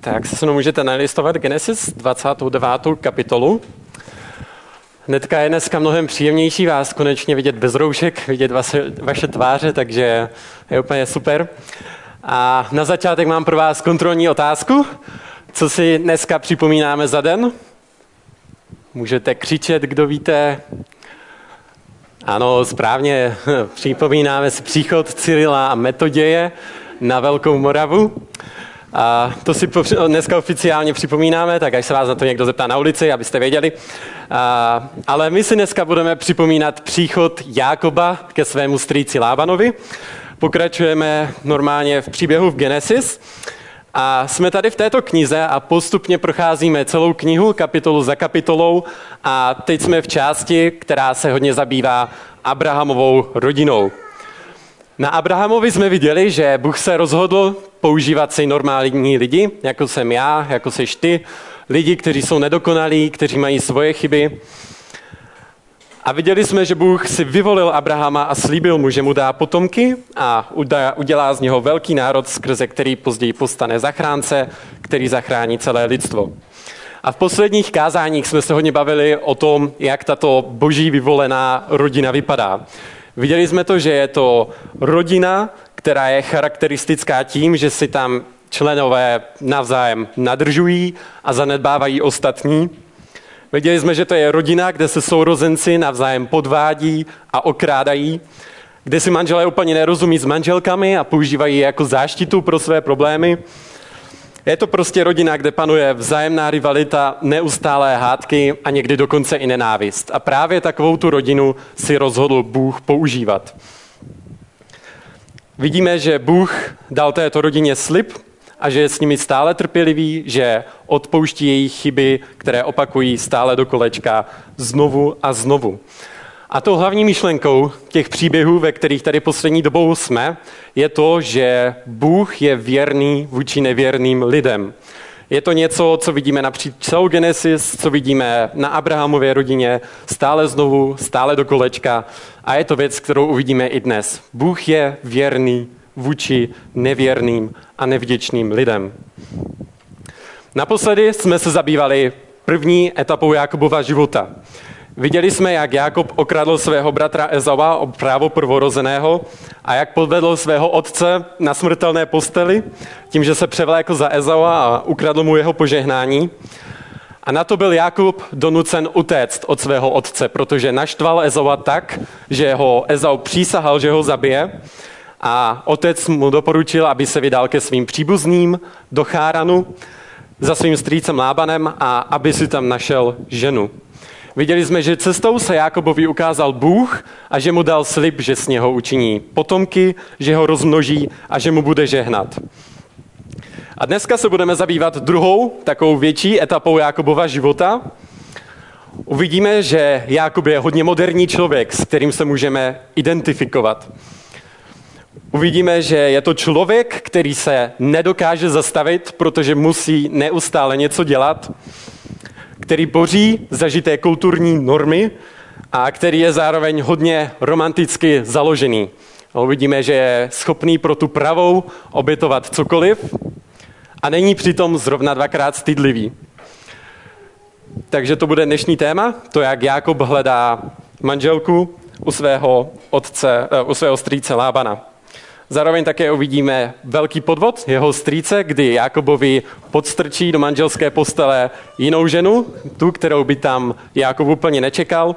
Tak se mnou můžete nalistovat Genesis 29. kapitolu. Hnedka je dneska mnohem příjemnější vás konečně vidět bez roušek, vidět vaše, vaše tváře, takže je úplně super. A na začátek mám pro vás kontrolní otázku. Co si dneska připomínáme za den? Můžete křičet, kdo víte. Ano, správně, připomínáme si příchod Cyrila a Metoděje na Velkou Moravu. A to si dneska oficiálně připomínáme, tak až se vás na to někdo zeptá na ulici, abyste věděli. A, ale my si dneska budeme připomínat příchod Jákoba ke svému strýci Lábanovi. Pokračujeme normálně v příběhu v Genesis. A jsme tady v této knize a postupně procházíme celou knihu kapitolu za kapitolou a teď jsme v části, která se hodně zabývá Abrahamovou rodinou. Na Abrahamovi jsme viděli, že Bůh se rozhodl používat si normální lidi, jako jsem já, jako seš ty, lidi, kteří jsou nedokonalí, kteří mají svoje chyby. A viděli jsme, že Bůh si vyvolil Abrahama a slíbil mu, že mu dá potomky a udělá z něho velký národ, skrze který později postane zachránce, který zachrání celé lidstvo. A v posledních kázáních jsme se hodně bavili o tom, jak tato boží vyvolená rodina vypadá. Viděli jsme to, že je to rodina, která je charakteristická tím, že si tam členové navzájem nadržují a zanedbávají ostatní. Viděli jsme, že to je rodina, kde se sourozenci navzájem podvádí a okrádají, kde si manželé úplně nerozumí s manželkami a používají je jako záštitu pro své problémy. Je to prostě rodina, kde panuje vzájemná rivalita, neustálé hádky a někdy dokonce i nenávist. A právě takovou tu rodinu si rozhodl Bůh používat. Vidíme, že Bůh dal této rodině slib a že je s nimi stále trpělivý, že odpouští jejich chyby, které opakují stále do kolečka znovu a znovu. A tou hlavní myšlenkou těch příběhů, ve kterých tady poslední dobou jsme, je to, že Bůh je věrný vůči nevěrným lidem. Je to něco, co vidíme napříč celou Genesis, co vidíme na Abrahamově rodině, stále znovu, stále do kolečka. A je to věc, kterou uvidíme i dnes. Bůh je věrný vůči nevěrným a nevděčným lidem. Naposledy jsme se zabývali první etapou Jakubova života. Viděli jsme, jak Jakob okradl svého bratra Ezava o právo prvorozeného a jak podvedl svého otce na smrtelné posteli, tím, že se převlékl za Ezava a ukradl mu jeho požehnání. A na to byl Jakub donucen utéct od svého otce, protože naštval Ezova tak, že ho Ezau přísahal, že ho zabije. A otec mu doporučil, aby se vydal ke svým příbuzným do Cháranu za svým strýcem Lábanem a aby si tam našel ženu. Viděli jsme, že cestou se Jakobovi ukázal Bůh a že mu dal slib, že z něho učiní potomky, že ho rozmnoží a že mu bude žehnat. A dneska se budeme zabývat druhou, takovou větší etapou Jakobova života. Uvidíme, že Jakob je hodně moderní člověk, s kterým se můžeme identifikovat. Uvidíme, že je to člověk, který se nedokáže zastavit, protože musí neustále něco dělat který boří zažité kulturní normy a který je zároveň hodně romanticky založený. Uvidíme, že je schopný pro tu pravou obětovat cokoliv a není přitom zrovna dvakrát stydlivý. Takže to bude dnešní téma, to, jak Jákob hledá manželku u svého otce, uh, u svého strýce Lábana. Zároveň také uvidíme velký podvod jeho strýce, kdy Jakobovi podstrčí do manželské postele jinou ženu, tu, kterou by tam Jakob úplně nečekal.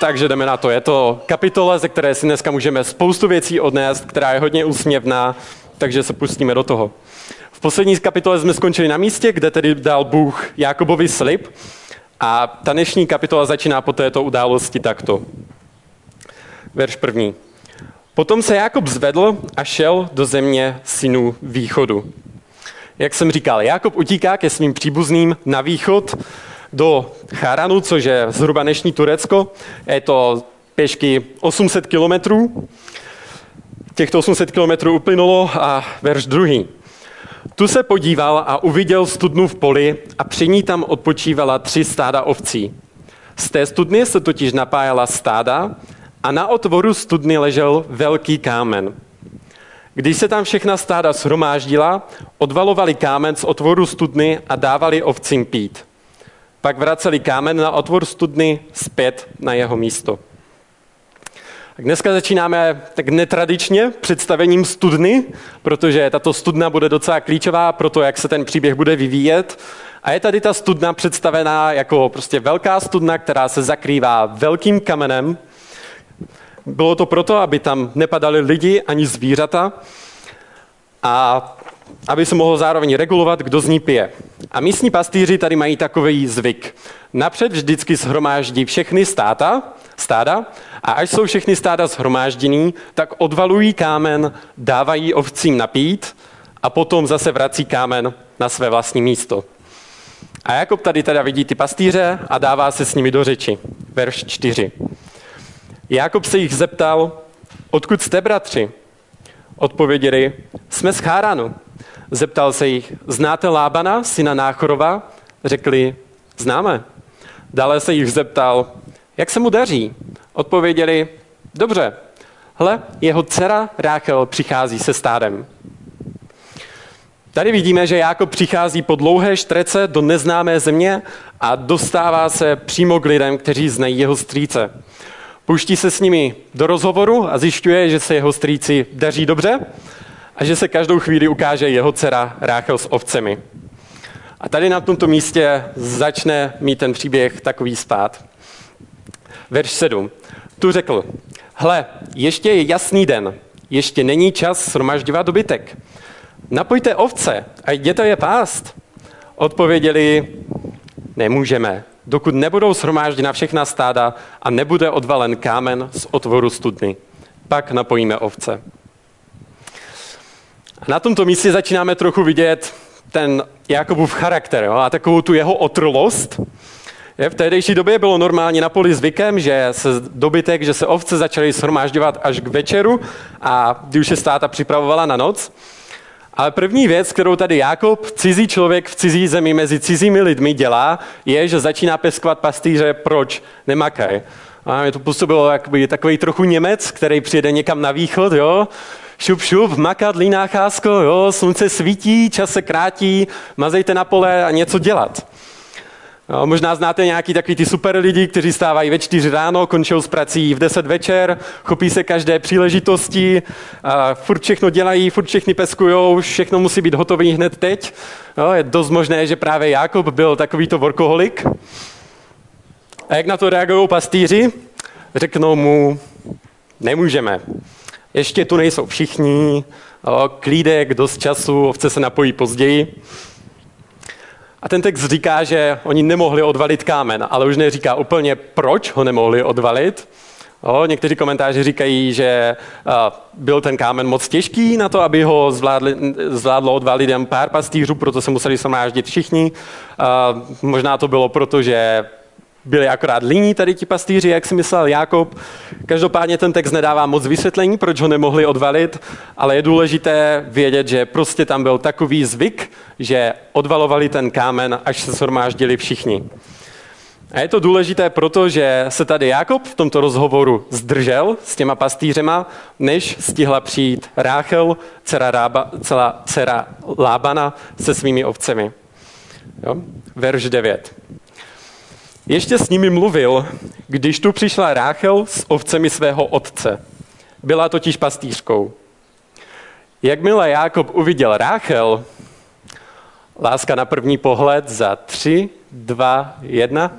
Takže jdeme na to. Je to kapitola, ze které si dneska můžeme spoustu věcí odnést, která je hodně úsměvná, takže se pustíme do toho. V poslední kapitole jsme skončili na místě, kde tedy dal Bůh Jakobovi slib a ta dnešní kapitola začíná po této události takto. Verš první. Potom se Jakob zvedl a šel do země synů východu. Jak jsem říkal, Jakob utíká ke svým příbuzným na východ do Charanu, což je zhruba dnešní Turecko. Je to pěšky 800 kilometrů. Těchto 800 kilometrů uplynulo a verš druhý. Tu se podíval a uviděl studnu v poli a při ní tam odpočívala tři stáda ovcí. Z té studny se totiž napájela stáda a na otvoru studny ležel velký kámen. Když se tam všechna stáda shromáždila, odvalovali kámen z otvoru studny a dávali ovcím pít. Pak vraceli kámen na otvor studny zpět na jeho místo. Tak dneska začínáme tak netradičně představením studny, protože tato studna bude docela klíčová pro to, jak se ten příběh bude vyvíjet. A je tady ta studna představená jako prostě velká studna, která se zakrývá velkým kamenem. Bylo to proto, aby tam nepadali lidi ani zvířata a aby se mohlo zároveň regulovat, kdo z ní pije. A místní pastýři tady mají takový zvyk. Napřed vždycky shromáždí všechny státa, stáda a až jsou všechny stáda shromážděný, tak odvalují kámen, dávají ovcím napít a potom zase vrací kámen na své vlastní místo. A Jakob tady teda vidí ty pastýře a dává se s nimi do řeči. Verš 4. Jakob se jich zeptal, odkud jste, bratři? Odpověděli, jsme z Cháranu. Zeptal se jich, znáte Lábana, syna Náchorova? Řekli, známe. Dále se jich zeptal, jak se mu daří? Odpověděli, dobře, hle, jeho dcera Ráchel přichází se stádem. Tady vidíme, že Jákob přichází po dlouhé štrece do neznámé země a dostává se přímo k lidem, kteří znají jeho strýce. Pouští se s nimi do rozhovoru a zjišťuje, že se jeho strýci daří dobře a že se každou chvíli ukáže jeho dcera Ráchel s ovcemi. A tady na tomto místě začne mít ten příběh takový spát. Verš 7. Tu řekl, hle, ještě je jasný den, ještě není čas shromažďovat dobytek. Napojte ovce a jděte je pást. Odpověděli, nemůžeme, dokud nebudou shromážděna všechna stáda a nebude odvalen kámen z otvoru studny. Pak napojíme ovce. A na tomto místě začínáme trochu vidět ten Jakobův charakter jo, a takovou tu jeho otrlost. Je, v tehdejší době bylo normálně na poli zvykem, že se dobytek, že se ovce začaly shromážďovat až k večeru a když se státa připravovala na noc. Ale první věc, kterou tady Jakob, cizí člověk v cizí zemi mezi cizími lidmi dělá, je, že začíná peskovat pastýře, proč nemakají. A mě to působilo jakoby takový trochu Němec, který přijede někam na východ, jo, šup, šup, makat, líná chásko, jo, slunce svítí, čas se krátí, mazejte na pole a něco dělat. Jo, možná znáte nějaký takový ty super lidi, kteří stávají ve čtyři ráno, končí s prací v deset večer, chopí se každé příležitosti, a furt všechno dělají, furt všechny peskujou, všechno musí být hotové hned teď. Jo, je dost možné, že právě Jakob byl takovýto workoholik. A jak na to reagují pastýři? Řeknou mu, nemůžeme. Ještě tu nejsou všichni, jo, klídek, dost času, ovce se napojí později. A ten text říká, že oni nemohli odvalit kámen, ale už neříká úplně, proč ho nemohli odvalit. O, někteří komentáři říkají, že byl ten kámen moc těžký na to, aby ho zvládli, zvládlo odvalit jen pár pastýřů, proto se museli shromáždit všichni. Uh, možná to bylo proto, že byli akorát líní tady ti pastýři, jak si myslel Jakob. Každopádně ten text nedává moc vysvětlení, proč ho nemohli odvalit, ale je důležité vědět, že prostě tam byl takový zvyk, že odvalovali ten kámen, až se shromáždili všichni. A je to důležité proto, že se tady Jakob v tomto rozhovoru zdržel s těma pastýřema, než stihla přijít Ráchel, dcera, Rába, celá dcera Lábana se svými ovcemi. Jo? Verš 9. Ještě s nimi mluvil, když tu přišla Ráchel s ovcemi svého otce. Byla totiž pastýřkou. Jakmile Jákob uviděl Ráchel, láska na první pohled za tři, dva, jedna.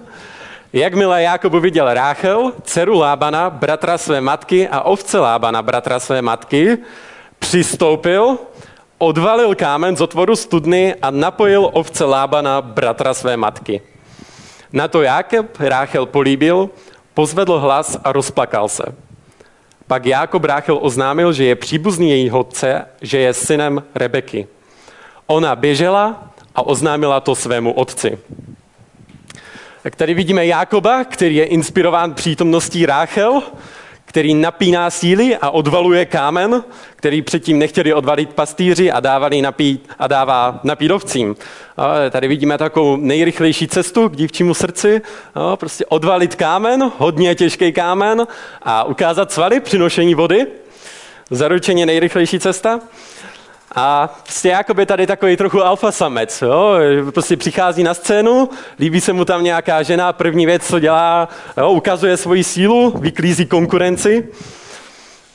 Jakmile Jákob uviděl Ráchel, dceru Lábana, bratra své matky a ovce Lábana, bratra své matky, přistoupil, odvalil kámen z otvoru studny a napojil ovce Lábana, bratra své matky. Na to Jákob Ráchel políbil, pozvedl hlas a rozplakal se. Pak Jákob Ráchel oznámil, že je příbuzný jejího otce, že je synem Rebeky. Ona běžela a oznámila to svému otci. Tak tady vidíme Jákoba, který je inspirován přítomností Ráchel, který napíná síly a odvaluje kámen, který předtím nechtěli odvalit pastýři a dávali napít a dává napít ovcím. Tady vidíme takovou nejrychlejší cestu k dívčímu srdci, prostě odvalit kámen, hodně těžký kámen a ukázat svaly při nošení vody. Zaručeně nejrychlejší cesta. A prostě jakoby tady takový trochu alfa samec, jo? prostě přichází na scénu, líbí se mu tam nějaká žena, první věc, co dělá, jo? ukazuje svoji sílu, vyklízí konkurenci.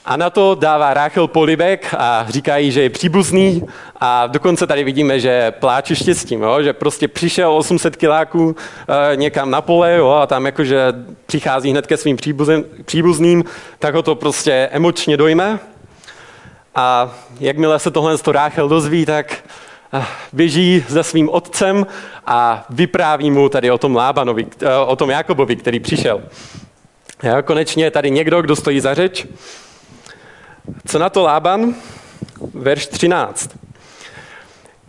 A na to dává Ráchel polibek a říká jí, že je příbuzný a dokonce tady vidíme, že pláče štěstím, jo? že prostě přišel 800 kiláků e, někam na pole jo? a tam jakože přichází hned ke svým příbuzným, tak ho to prostě emočně dojme. A jakmile se tohle z Ráchel dozví, tak eh, běží za svým otcem a vypráví mu tady o tom Lábanovi, eh, o tom Jakobovi, který přišel. Jo, konečně je tady někdo, kdo stojí za řeč. Co na to Lában? Verš 13.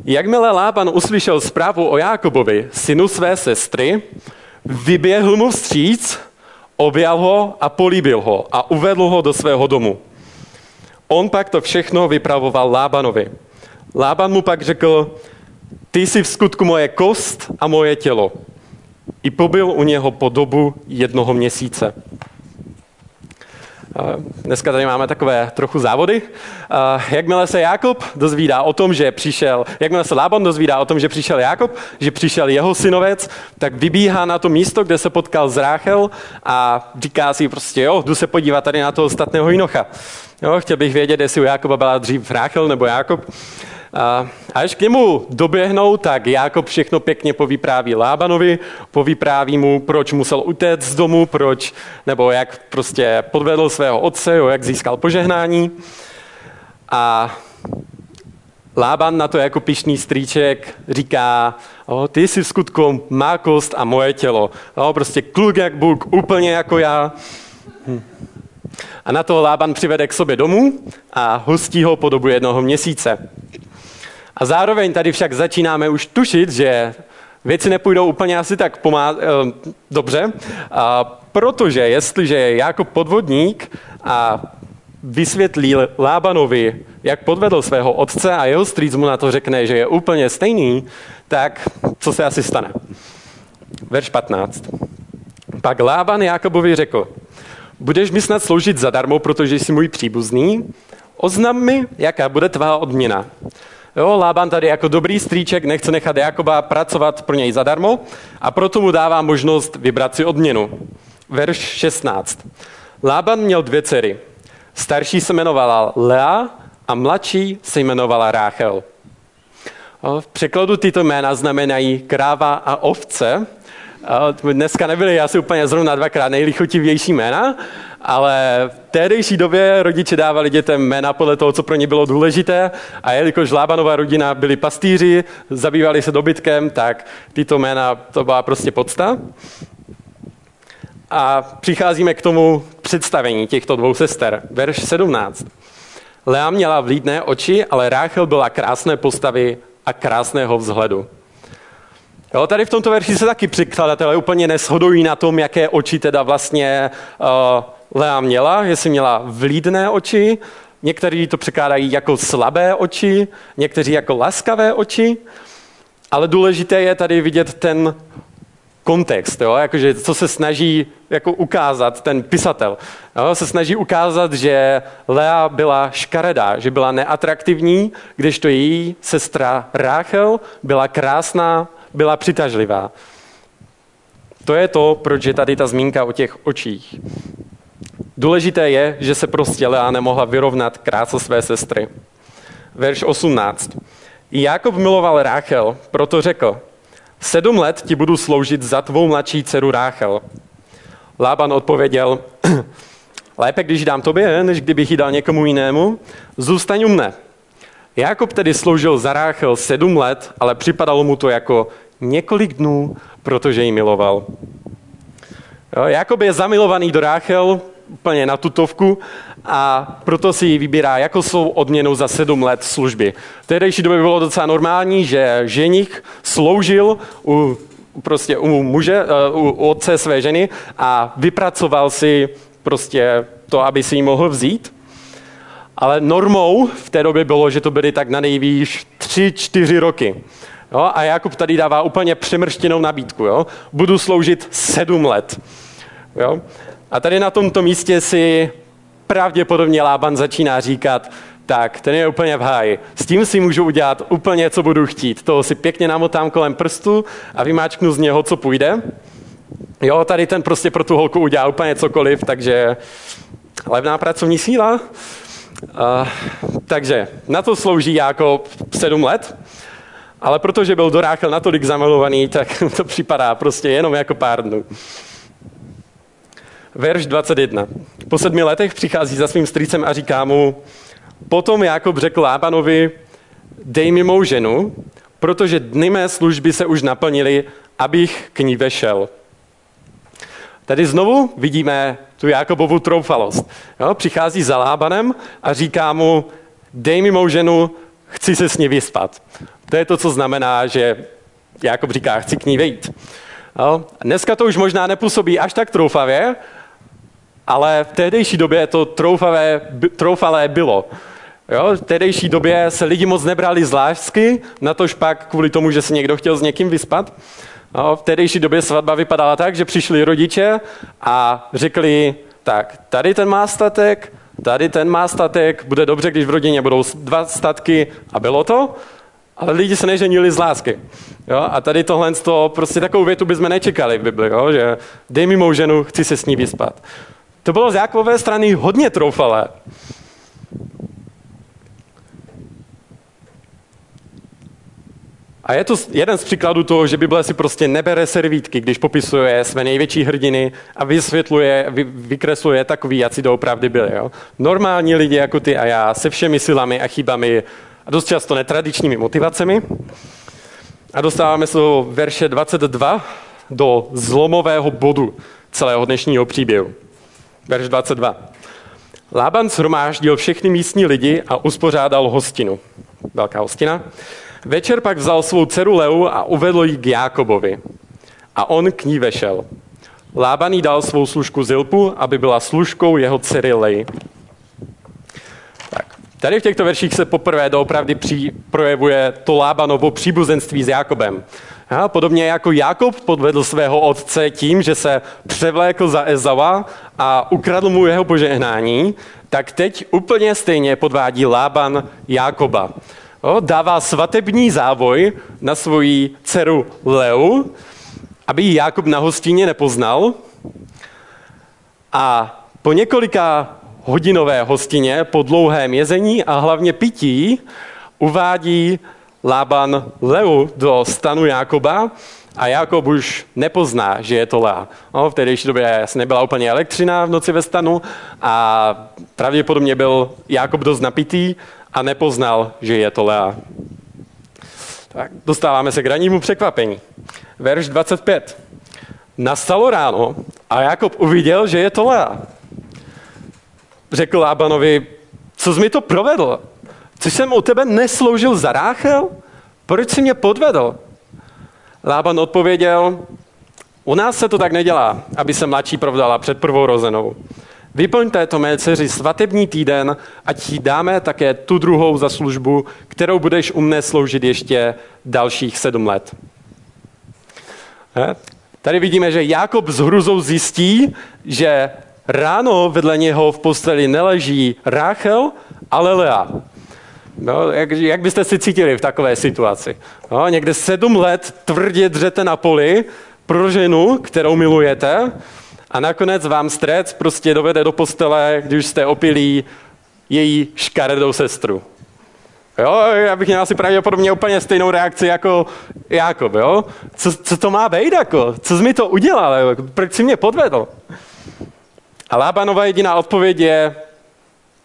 Jakmile Lában uslyšel zprávu o Jákobovi, synu své sestry, vyběhl mu vstříc, objal ho a políbil ho a uvedl ho do svého domu. On pak to všechno vypravoval Lábanovi. Lában mu pak řekl, ty jsi v skutku moje kost a moje tělo. I pobyl u něho po dobu jednoho měsíce. Dneska tady máme takové trochu závody. Jakmile se Jakob dozvídá o tom, že přišel, jakmile se Lában dozvídá o tom, že přišel Jakob, že přišel jeho synovec, tak vybíhá na to místo, kde se potkal s Ráchel a říká si prostě, jo, jdu se podívat tady na toho statného jinocha. Jo, chtěl bych vědět, jestli u Jakoba byla dřív Ráchel nebo Jakob. A až k němu doběhnou, tak Jákob všechno pěkně povypráví Lábanovi, povypráví mu, proč musel utéct z domu, proč, nebo jak prostě podvedl svého otce, jo, jak získal požehnání. A Lában na to jako pišný strýček říká, o, ty jsi v skutku má kost a moje tělo. O, prostě kluk jak Bůh, úplně jako já. Hm. A na to Lában přivede k sobě domů a hostí ho po dobu jednoho měsíce. A zároveň tady však začínáme už tušit, že věci nepůjdou úplně asi tak pomá- eh, dobře, a protože jestliže je jako podvodník a vysvětlí Lábanovi, jak podvedl svého otce a jeho strýc mu na to řekne, že je úplně stejný, tak co se asi stane? Verš 15. Pak Lában Jakobovi řekl, budeš mi snad sloužit zadarmo, protože jsi můj příbuzný? Oznam mi, jaká bude tvá odměna. Jo, Lában tady jako dobrý strýček nechce nechat Jakoba pracovat pro něj zadarmo a proto mu dává možnost vybrat si odměnu. Verš 16. Lában měl dvě dcery. Starší se jmenovala Lea a mladší se jmenovala Ráchel. V překladu tyto jména znamenají kráva a ovce. Dneska nebyly asi úplně zrovna dvakrát nejlichotivější jména, ale v tehdejší době rodiče dávali dětem jména podle toho, co pro ně bylo důležité a jelikož Lábanova rodina byli pastýři, zabývali se dobytkem, tak tyto jména, to byla prostě podsta. A přicházíme k tomu představení těchto dvou sester. Verš 17. Lea měla vlídné oči, ale Ráchel byla krásné postavy a krásného vzhledu. Jo, tady v tomto verši se taky překladatelé úplně neshodují na tom, jaké oči teda vlastně uh, Lea měla, jestli měla vlídné oči, někteří to překládají jako slabé oči, někteří jako laskavé oči, ale důležité je tady vidět ten kontext, jo? Jakože, co se snaží jako ukázat ten pisatel. Jo? Se snaží ukázat, že Lea byla škaredá, že byla neatraktivní, když to její sestra Ráchel byla krásná, byla přitažlivá. To je to, proč je tady ta zmínka o těch očích. Důležité je, že se prostě Lea nemohla vyrovnat krásu své sestry. Verš 18. Jakob miloval Ráchel, proto řekl, sedm let ti budu sloužit za tvou mladší dceru Ráchel. Lában odpověděl, lépe, když dám tobě, než kdybych ji dal někomu jinému, zůstaň u mne. Jakob tedy sloužil za Ráchel sedm let, ale připadalo mu to jako několik dnů, protože ji miloval. Jakob je zamilovaný do Ráchel, úplně na tutovku a proto si ji vybírá jako svou odměnu za sedm let služby. V tehdejší době bylo docela normální, že ženich sloužil u, prostě u muže, eh, u, u otce své ženy a vypracoval si prostě to, aby si ji mohl vzít. Ale normou v té době bylo, že to byly tak na nejvýš tři, čtyři roky. Jo? A Jakub tady dává úplně přemrštěnou nabídku. Jo? Budu sloužit sedm let. Jo? A tady na tomto místě si pravděpodobně Lában začíná říkat, tak ten je úplně v háji. S tím si můžu udělat úplně, co budu chtít. Toho si pěkně namotám kolem prstu a vymáčknu z něho, co půjde. Jo, tady ten prostě pro tu holku udělá úplně cokoliv, takže levná pracovní síla. Uh, takže na to slouží jako sedm let, ale protože byl do Ráchel natolik zamilovaný, tak to připadá prostě jenom jako pár dnů. Verš 21. Po sedmi letech přichází za svým strýcem a říká mu, potom Jakob řekl Lábanovi, dej mi mou ženu, protože dny mé služby se už naplnily, abych k ní vešel. Tady znovu vidíme tu Jakobovu troufalost. Jo, přichází za Lábanem a říká mu, dej mi mou ženu, chci se s ní vyspat. To je to, co znamená, že Jakob říká, chci k ní vejít. Jo, dneska to už možná nepůsobí až tak troufavě, ale v tehdejší době to troufavé, troufalé bylo. Jo, v tehdejší době se lidi moc nebrali z lásky, natož pak kvůli tomu, že se někdo chtěl s někým vyspat. No, v tehdejší době svatba vypadala tak, že přišli rodiče a řekli, tak tady ten má statek, tady ten má statek, bude dobře, když v rodině budou dva statky a bylo to, ale lidi se neženili z lásky. Jo? A tady tohle, to, prostě takovou větu bychom nečekali v Bibli, jo? že dej mi mou ženu, chci se s ní vyspat. To bylo z Jakové strany hodně troufalé. A je to jeden z příkladů toho, že Bible si prostě nebere servítky, když popisuje své největší hrdiny a vysvětluje, vy, vykresluje takový, jak si doopravdy byli. Jo? Normální lidi jako ty a já, se všemi silami a chybami a dost často netradičními motivacemi. A dostáváme se do verše 22 do zlomového bodu celého dnešního příběhu. Verš 22. Lában shromáždil všechny místní lidi a uspořádal hostinu. Velká hostina. Večer pak vzal svou dceru Leu a uvedl ji k Jákobovi. A on k ní vešel. Lában jí dal svou služku Zilpu, aby byla služkou jeho dcery Lej. Tak. Tady v těchto verších se poprvé doopravdy při, projevuje to Lábanovo příbuzenství s Jákobem. Ja, podobně jako Jakob podvedl svého otce tím, že se převlékl za Ezava a ukradl mu jeho požehnání, tak teď úplně stejně podvádí Lában Jákoba o, dává svatební závoj na svoji dceru Leu, aby ji Jakub na hostině nepoznal. A po několika hodinové hostině, po dlouhém jezení a hlavně pití, uvádí Lában Leu do stanu Jakoba a Jakob už nepozná, že je to Lea. No, v tehdejší době nebyla úplně elektřina v noci ve stanu a pravděpodobně byl Jakob dost napitý a nepoznal, že je to Lea. Tak dostáváme se k rannímu překvapení. Verš 25. Nastalo ráno a Jakob uviděl, že je to Lea. Řekl Lábanovi, co jsi mi to provedl? Co jsem u tebe nesloužil za Ráchel? Proč jsi mě podvedl? Lában odpověděl, u nás se to tak nedělá, aby se mladší provdala před prvou rozenou. Vyplň této mé dceři svatební týden, ať ti dáme také tu druhou za službu, kterou budeš u mne sloužit ještě dalších sedm let. Tady vidíme, že Jakob s hruzou zjistí, že ráno vedle něho v posteli neleží Ráchel, ale Lea. No, jak, jak byste si cítili v takové situaci? No, někde sedm let tvrdě dřete na poli pro ženu, kterou milujete, a nakonec vám strec prostě dovede do postele, když jste opilí její škaredou sestru. Jo, já bych měl asi pravděpodobně úplně stejnou reakci jako Jakob, jo? Co, co to má být jako? Co jsi mi to udělal? Proč jsi mě podvedl? A Lábanova jediná odpověď je,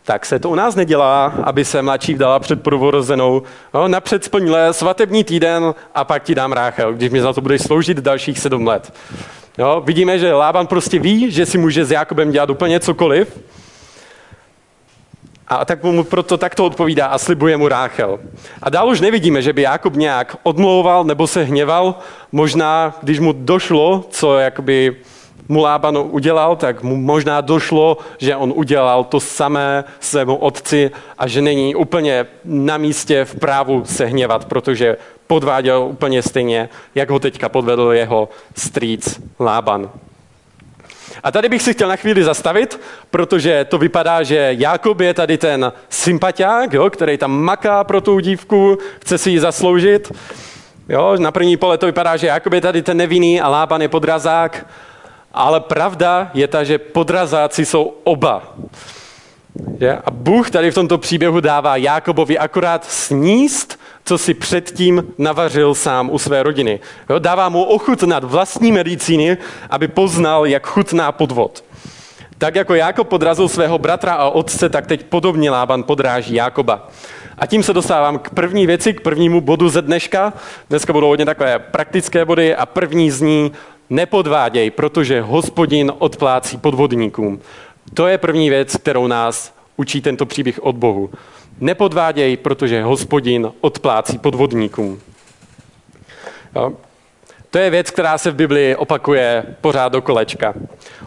tak se to u nás nedělá, aby se mladší vdala před prvorozenou. No, napřed splň svatební týden a pak ti dám ráchel, když mi za to budeš sloužit dalších sedm let. Jo, vidíme, že Lában prostě ví, že si může s Jakobem dělat úplně cokoliv. A tak mu proto takto odpovídá a slibuje mu Ráchel. A dál už nevidíme, že by Jakob nějak odmlouval nebo se hněval. Možná, když mu došlo, co jakoby mu Lában udělal, tak mu možná došlo, že on udělal to samé svému otci a že není úplně na místě v právu se hněvat, protože podváděl úplně stejně, jak ho teďka podvedl jeho strýc Lában. A tady bych si chtěl na chvíli zastavit, protože to vypadá, že Jakob je tady ten sympatiák, jo, který tam maká pro tu dívku, chce si ji zasloužit. Jo, na první pole to vypadá, že Jakob je tady ten nevinný a Lában je podrazák, ale pravda je ta, že podrazáci jsou oba. Je? A Bůh tady v tomto příběhu dává Jákobovi akorát sníst, co si předtím navařil sám u své rodiny. Jo? Dává mu ochutnat vlastní medicíny, aby poznal, jak chutná podvod. Tak jako Jákob podrazil svého bratra a otce, tak teď podobně Lában podráží Jákoba. A tím se dostávám k první věci, k prvnímu bodu ze dneška. Dneska budou hodně takové praktické body a první z ní nepodváděj, protože hospodin odplácí podvodníkům. To je první věc, kterou nás učí tento příběh od Bohu. Nepodváděj, protože hospodin odplácí podvodníkům. Jo? To je věc, která se v Biblii opakuje pořád do kolečka.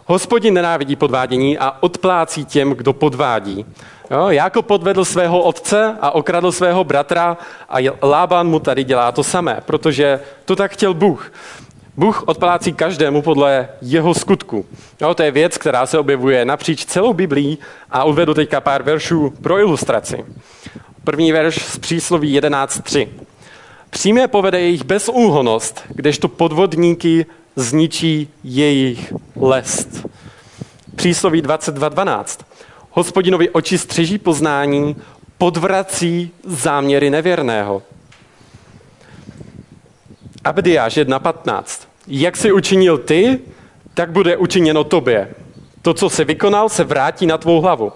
Hospodin nenávidí podvádění a odplácí těm, kdo podvádí. Jo, Jákob podvedl svého otce a okradl svého bratra a Lában mu tady dělá to samé, protože to tak chtěl Bůh. Bůh odplácí každému podle jeho skutku. Jo, to je věc, která se objevuje napříč celou Biblí a uvedu teďka pár veršů pro ilustraci. První verš z přísloví 11.3. Přímě povede jejich bezúhonost, kdežto podvodníky zničí jejich lest. Přísloví 22.12. Hospodinovi oči střeží poznání, podvrací záměry nevěrného. Abdiáš 1.15. Jak jsi učinil ty, tak bude učiněno tobě. To, co se vykonal, se vrátí na tvou hlavu.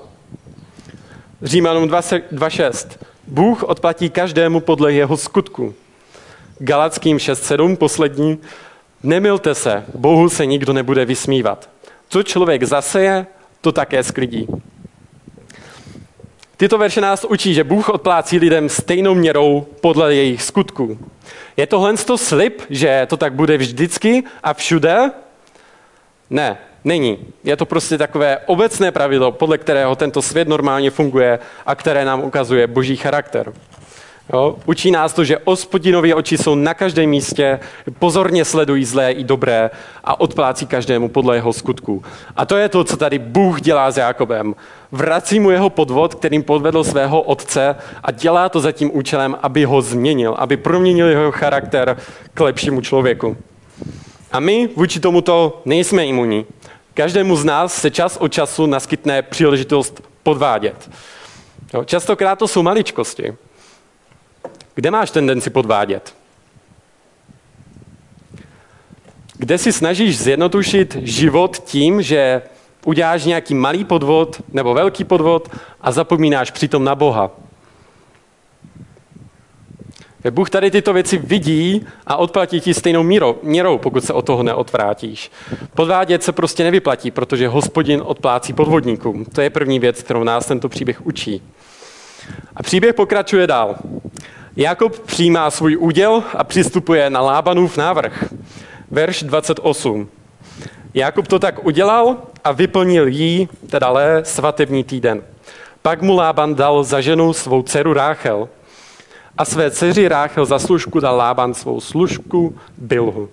Římanům 2.6. Bůh odplatí každému podle jeho skutku. Galackým 6.7, poslední. Nemilte se, Bohu se nikdo nebude vysmívat. Co člověk zaseje, to také sklidí. Tyto verše nás učí, že Bůh odplácí lidem stejnou měrou podle jejich skutků. Je tohle to slib, že to tak bude vždycky a všude? Ne, není. Je to prostě takové obecné pravidlo, podle kterého tento svět normálně funguje a které nám ukazuje boží charakter. Jo? Učí nás to, že ospodinovi oči jsou na každém místě, pozorně sledují zlé i dobré a odplácí každému podle jeho skutku. A to je to, co tady Bůh dělá s Jakobem. Vrací mu jeho podvod, kterým podvedl svého otce a dělá to za tím účelem, aby ho změnil, aby proměnil jeho charakter k lepšímu člověku. A my vůči tomuto nejsme imunní. Každému z nás se čas od času naskytne příležitost podvádět. Jo, častokrát to jsou maličkosti. Kde máš tendenci podvádět? Kde si snažíš zjednodušit život tím, že uděláš nějaký malý podvod nebo velký podvod a zapomínáš přitom na Boha? Bůh tady tyto věci vidí a odplatí ti stejnou mírou, měrou, pokud se o toho neodvrátíš. Podvádět se prostě nevyplatí, protože hospodin odplácí podvodníkům. To je první věc, kterou nás tento příběh učí. A příběh pokračuje dál. Jakob přijímá svůj úděl a přistupuje na Lábanův návrh. Verš 28. Jakub to tak udělal a vyplnil jí, teda lé, svatební týden. Pak mu Lában dal za ženu svou dceru Ráchel. A své dceři Ráchel za služku dal Lában svou služku Bilhu.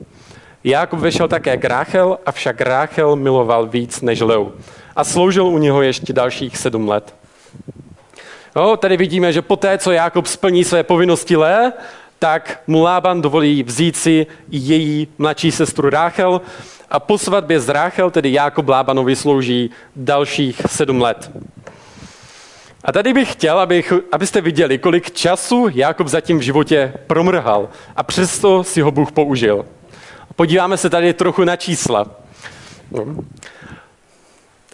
Jakub vešel také k Ráchel, avšak Ráchel miloval víc než Leu. A sloužil u něho ještě dalších sedm let. Jo, tady vidíme, že poté, co Jákob splní své povinnosti Lé, tak mu Lában dovolí vzít si její mladší sestru Ráchel a po svatbě z Ráchel, tedy Jákob Lábanovi slouží dalších sedm let. A tady bych chtěl, abych, abyste viděli, kolik času Jákob zatím v životě promrhal a přesto si ho Bůh použil. Podíváme se tady trochu na čísla.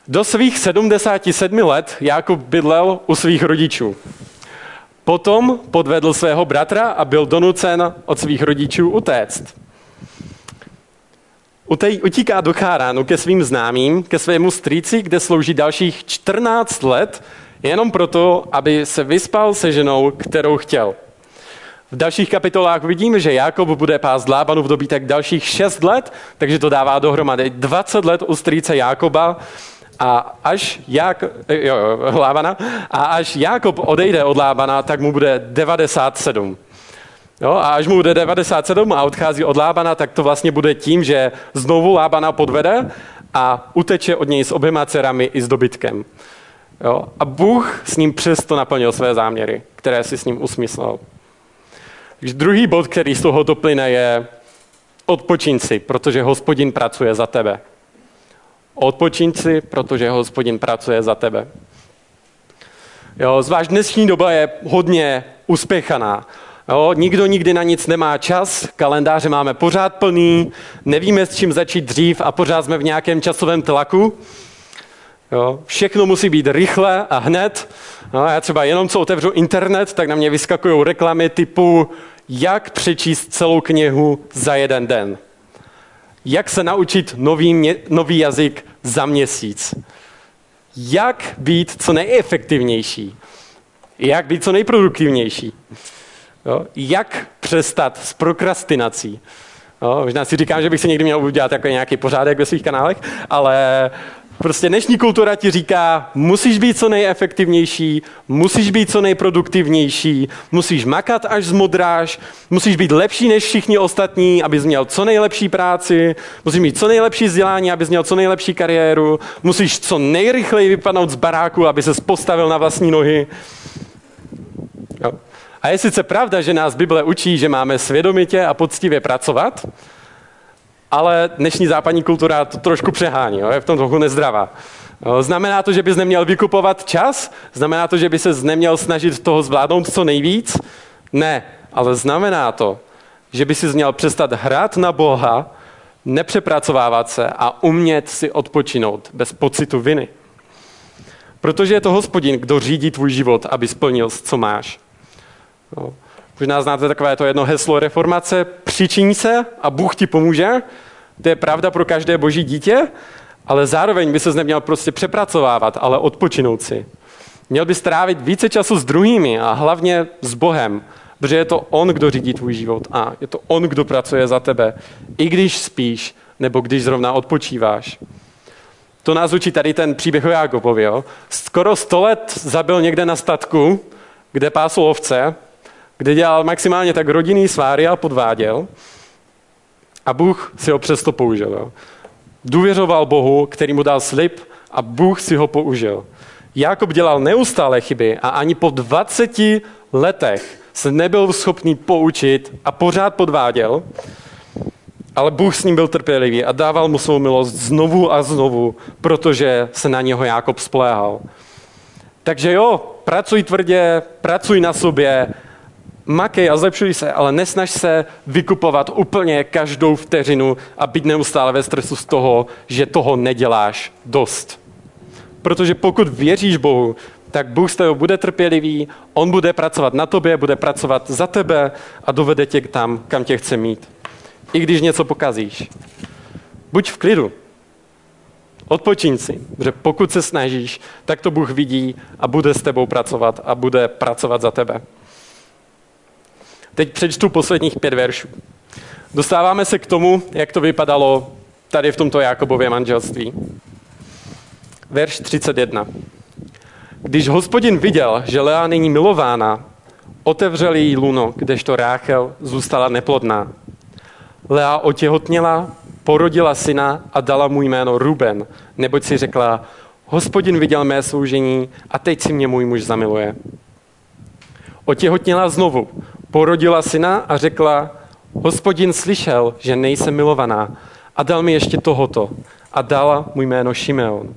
Do svých 77 let Jákob bydlel u svých rodičů. Potom podvedl svého bratra a byl donucen od svých rodičů utéct. Utíká do Cháránu ke svým známým, ke svému strýci, kde slouží dalších 14 let, jenom proto, aby se vyspal se ženou, kterou chtěl. V dalších kapitolách vidíme, že Jakob bude pást Lábanu v dobí tak dalších 6 let, takže to dává dohromady 20 let u strýce Jákoba a až Jak, jo, Lávana, a až Jakob odejde od Lábana, tak mu bude 97. Jo, a až mu bude 97 a odchází od Lábana, tak to vlastně bude tím, že znovu Lábana podvede a uteče od něj s oběma dcerami i s dobytkem. Jo? A Bůh s ním přesto naplnil své záměry, které si s ním usmyslel. Takže druhý bod, který z toho doplyne, je odpočíň si, protože hospodin pracuje za tebe. Odpočíň si, protože hospodin pracuje za tebe. Jo, zvlášť dnešní doba je hodně uspěchaná. Jo, nikdo nikdy na nic nemá čas, kalendáře máme pořád plný, nevíme s čím začít dřív a pořád jsme v nějakém časovém tlaku. Jo, všechno musí být rychle a hned. No, já třeba jenom co otevřu internet, tak na mě vyskakují reklamy typu jak přečíst celou knihu za jeden den. Jak se naučit nový, nový jazyk za měsíc. Jak být co nejefektivnější. Jak být co nejproduktivnější. Jo? Jak přestat s prokrastinací. Jo? Možná si říkám, že bych si někdy měl udělat jako nějaký pořádek ve svých kanálech, ale Prostě dnešní kultura ti říká, musíš být co nejefektivnější, musíš být co nejproduktivnější, musíš makat, až zmodráš, musíš být lepší než všichni ostatní, abys měl co nejlepší práci, musíš mít co nejlepší vzdělání, abys měl co nejlepší kariéru, musíš co nejrychleji vypadnout z baráku, aby se postavil na vlastní nohy. Jo. A je sice pravda, že nás Bible učí, že máme svědomitě a poctivě pracovat, ale dnešní západní kultura to trošku přehání, jo? je v tom trochu nezdravá. Znamená to, že bys neměl vykupovat čas? Znamená to, že by se neměl snažit toho zvládnout co nejvíc? Ne, ale znamená to, že by si měl přestat hrát na Boha, nepřepracovávat se a umět si odpočinout bez pocitu viny. Protože je to hospodin, kdo řídí tvůj život, aby splnil, co máš. No. Možná znáte takové to jedno heslo reformace, přičiň se a Bůh ti pomůže. To je pravda pro každé boží dítě, ale zároveň by se neměl prostě přepracovávat, ale odpočinout si. Měl by strávit více času s druhými a hlavně s Bohem, protože je to On, kdo řídí tvůj život a je to On, kdo pracuje za tebe, i když spíš nebo když zrovna odpočíváš. To nás učí tady ten příběh o Jákobovi. Jo? Skoro sto let zabil někde na statku, kde pásl ovce kde dělal maximálně tak rodinný sváry a podváděl. A Bůh si ho přesto použil. Jo. Důvěřoval Bohu, který mu dal slib a Bůh si ho použil. Jakob dělal neustále chyby a ani po 20 letech se nebyl schopný poučit a pořád podváděl, ale Bůh s ním byl trpělivý a dával mu svou milost znovu a znovu, protože se na něho Jakob spléhal. Takže jo, pracuj tvrdě, pracuj na sobě, makej a zlepšuj se, ale nesnaž se vykupovat úplně každou vteřinu a být neustále ve stresu z toho, že toho neděláš dost. Protože pokud věříš Bohu, tak Bůh z tebe bude trpělivý, On bude pracovat na tobě, bude pracovat za tebe a dovede tě tam, kam tě chce mít. I když něco pokazíš. Buď v klidu. Odpočíň si, že pokud se snažíš, tak to Bůh vidí a bude s tebou pracovat a bude pracovat za tebe. Teď přečtu posledních pět veršů. Dostáváme se k tomu, jak to vypadalo tady v tomto Jakobově manželství. Verš 31. Když hospodin viděl, že Lea není milována, otevřel jí luno, kdežto Ráchel zůstala neplodná. Lea otěhotněla, porodila syna a dala mu jméno Ruben, neboť si řekla, hospodin viděl mé soužení a teď si mě můj muž zamiluje. Otěhotněla znovu, porodila syna a řekla, hospodin slyšel, že nejsem milovaná a dal mi ještě tohoto a dala mu jméno Šimeon.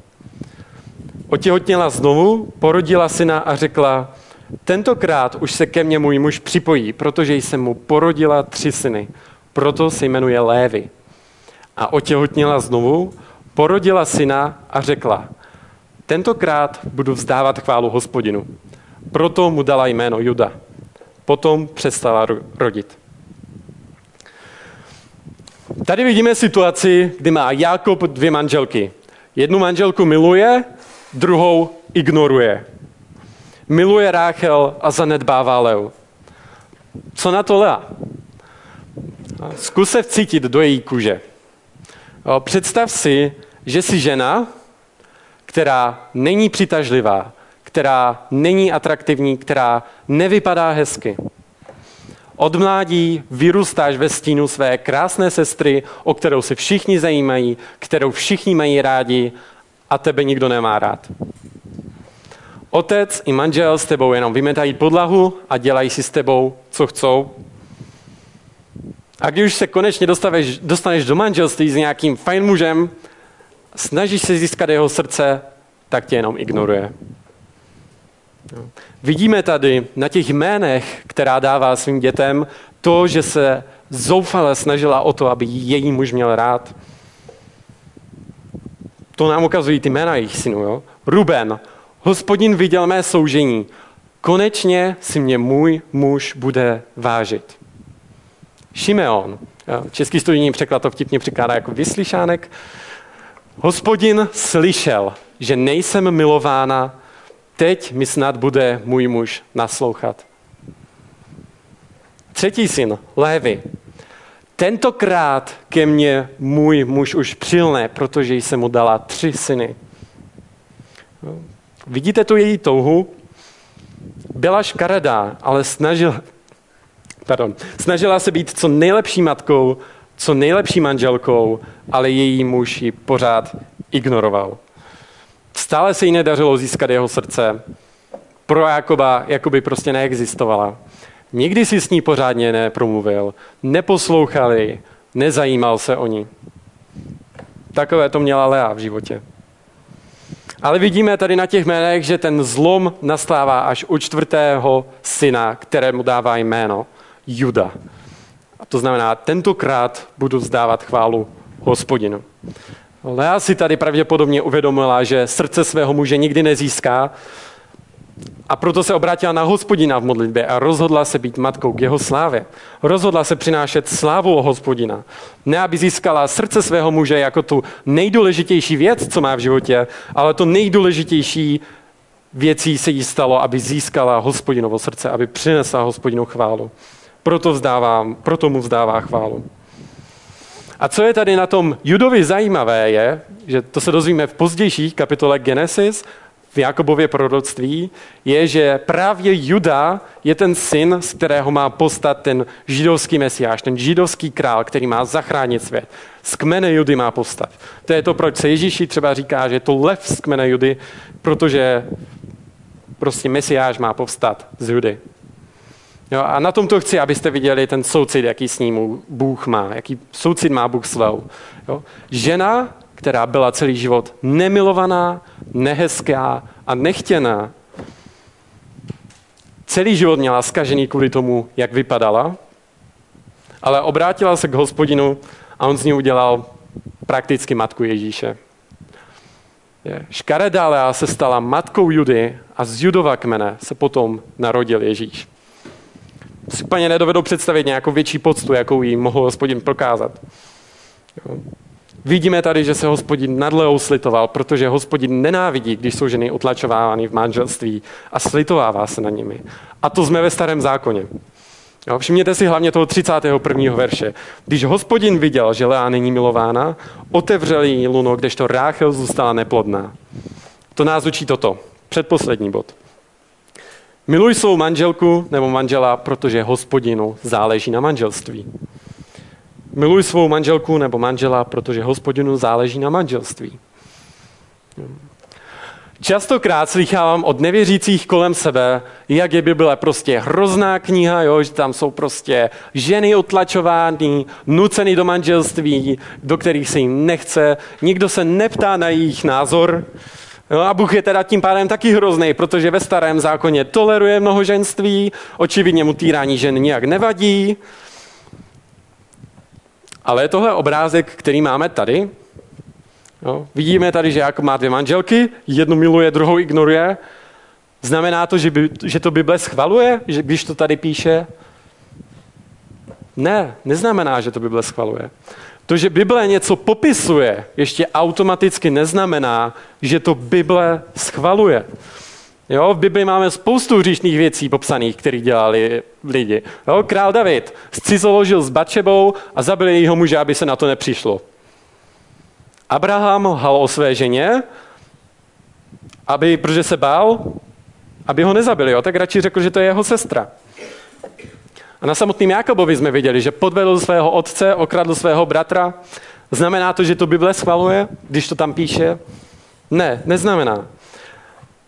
Otěhotněla znovu, porodila syna a řekla, tentokrát už se ke mně můj muž připojí, protože jsem mu porodila tři syny. Proto se jmenuje Lévy. A otěhotněla znovu, porodila syna a řekla, tentokrát budu vzdávat chválu hospodinu. Proto mu dala jméno Juda potom přestala rodit. Tady vidíme situaci, kdy má Jakob dvě manželky. Jednu manželku miluje, druhou ignoruje. Miluje Ráchel a zanedbává Leu. Co na to Lea? Zkus se vcítit do její kůže. Představ si, že jsi žena, která není přitažlivá, která není atraktivní, která nevypadá hezky. Od mládí vyrůstáš ve stínu své krásné sestry, o kterou se všichni zajímají, kterou všichni mají rádi a tebe nikdo nemá rád. Otec i manžel s tebou jenom vymetají podlahu a dělají si s tebou, co chcou. A když už se konečně dostaneš, dostaneš do manželství s nějakým fajn mužem, snažíš se získat jeho srdce, tak tě jenom ignoruje. Vidíme tady na těch jménech, která dává svým dětem, to, že se zoufale snažila o to, aby její muž měl rád. To nám ukazují ty jména jejich synů. Jo? Ruben, hospodin viděl mé soužení. Konečně si mě můj muž bude vážit. Šimeon, český studijní překlad to vtipně přikládá jako vyslyšánek. Hospodin slyšel, že nejsem milována, teď mi snad bude můj muž naslouchat. Třetí syn, Lévy. Tentokrát ke mně můj muž už přilne, protože jsem mu dala tři syny. Vidíte tu její touhu? Byla škaredá, ale snažil, pardon, snažila se být co nejlepší matkou, co nejlepší manželkou, ale její muž ji pořád ignoroval. Stále se jí nedařilo získat jeho srdce. Pro Jakoba jakoby prostě neexistovala. Nikdy si s ní pořádně nepromluvil, neposlouchali, nezajímal se o ní. Takové to měla Lea v životě. Ale vidíme tady na těch jménech, že ten zlom nastává až u čtvrtého syna, kterému dává jméno Juda. A to znamená, tentokrát budu vzdávat chválu hospodinu. Lea si tady pravděpodobně uvědomila, že srdce svého muže nikdy nezíská a proto se obrátila na hospodina v modlitbě a rozhodla se být matkou k jeho slávě. Rozhodla se přinášet slávu o hospodina. Ne, aby získala srdce svého muže jako tu nejdůležitější věc, co má v životě, ale to nejdůležitější věcí se jí stalo, aby získala hospodinovo srdce, aby přinesla hospodinu chválu. Proto, vzdávám, proto mu vzdává chválu. A co je tady na tom Judovi zajímavé je, že to se dozvíme v pozdějších kapitole Genesis, v Jakobově proroctví, je, že právě Juda je ten syn, z kterého má postat ten židovský mesiáš, ten židovský král, který má zachránit svět. Z kmene Judy má postat. To je to, proč se Ježíši třeba říká, že je to lev z kmene Judy, protože prostě mesiáš má povstat z Judy. Jo, a na tomto chci, abyste viděli ten soucit, jaký s ním Bůh má, jaký soucit má Bůh s Leou. Jo. Žena, která byla celý život nemilovaná, nehezká a nechtěná, celý život měla skažený kvůli tomu, jak vypadala, ale obrátila se k hospodinu a on z ní udělal prakticky matku Ježíše. Škaredá se stala matkou Judy a z Judova kmene se potom narodil Ježíš si úplně nedovedou představit nějakou větší poctu, jakou jí mohl hospodin prokázat. Jo. Vidíme tady, že se hospodin nad Leou slitoval, protože hospodin nenávidí, když jsou ženy utlačovávány v manželství a slitovává se na nimi. A to jsme ve starém zákoně. Jo, všimněte si hlavně toho 31. verše. Když hospodin viděl, že Lea není milována, otevřel jí luno, kdežto Ráchel zůstala neplodná. To nás učí toto. Předposlední bod. Miluj svou manželku nebo manžela, protože hospodinu záleží na manželství. Miluj svou manželku nebo manžela, protože hospodinu záleží na manželství. Častokrát slychávám od nevěřících kolem sebe, jak je Bible prostě hrozná kniha, jo, že tam jsou prostě ženy otlačovány, nuceny do manželství, do kterých se jim nechce, nikdo se neptá na jejich názor, No a Bůh je teda tím pádem taky hrozný, protože ve starém zákoně toleruje mnohoženství, očividně mu týrání žen nijak nevadí. Ale je tohle obrázek, který máme tady. No, vidíme tady, že Jakob má dvě manželky, jednu miluje, druhou ignoruje. Znamená to, že, by, že to Bible schvaluje, že když to tady píše? Ne, neznamená, že to Bible schvaluje. To, že Bible něco popisuje, ještě automaticky neznamená, že to Bible schvaluje. Jo, v Bibli máme spoustu hříšných věcí popsaných, které dělali lidi. Jo, král David zcizoložil s Bačebou a zabil jejího muže, aby se na to nepřišlo. Abraham hal o své ženě, aby, protože se bál, aby ho nezabili, jo, tak radši řekl, že to je jeho sestra. A na samotném Jakobovi jsme viděli, že podvedl svého otce, okradl svého bratra. Znamená to, že to Bible schvaluje, když to tam píše? Ne, neznamená.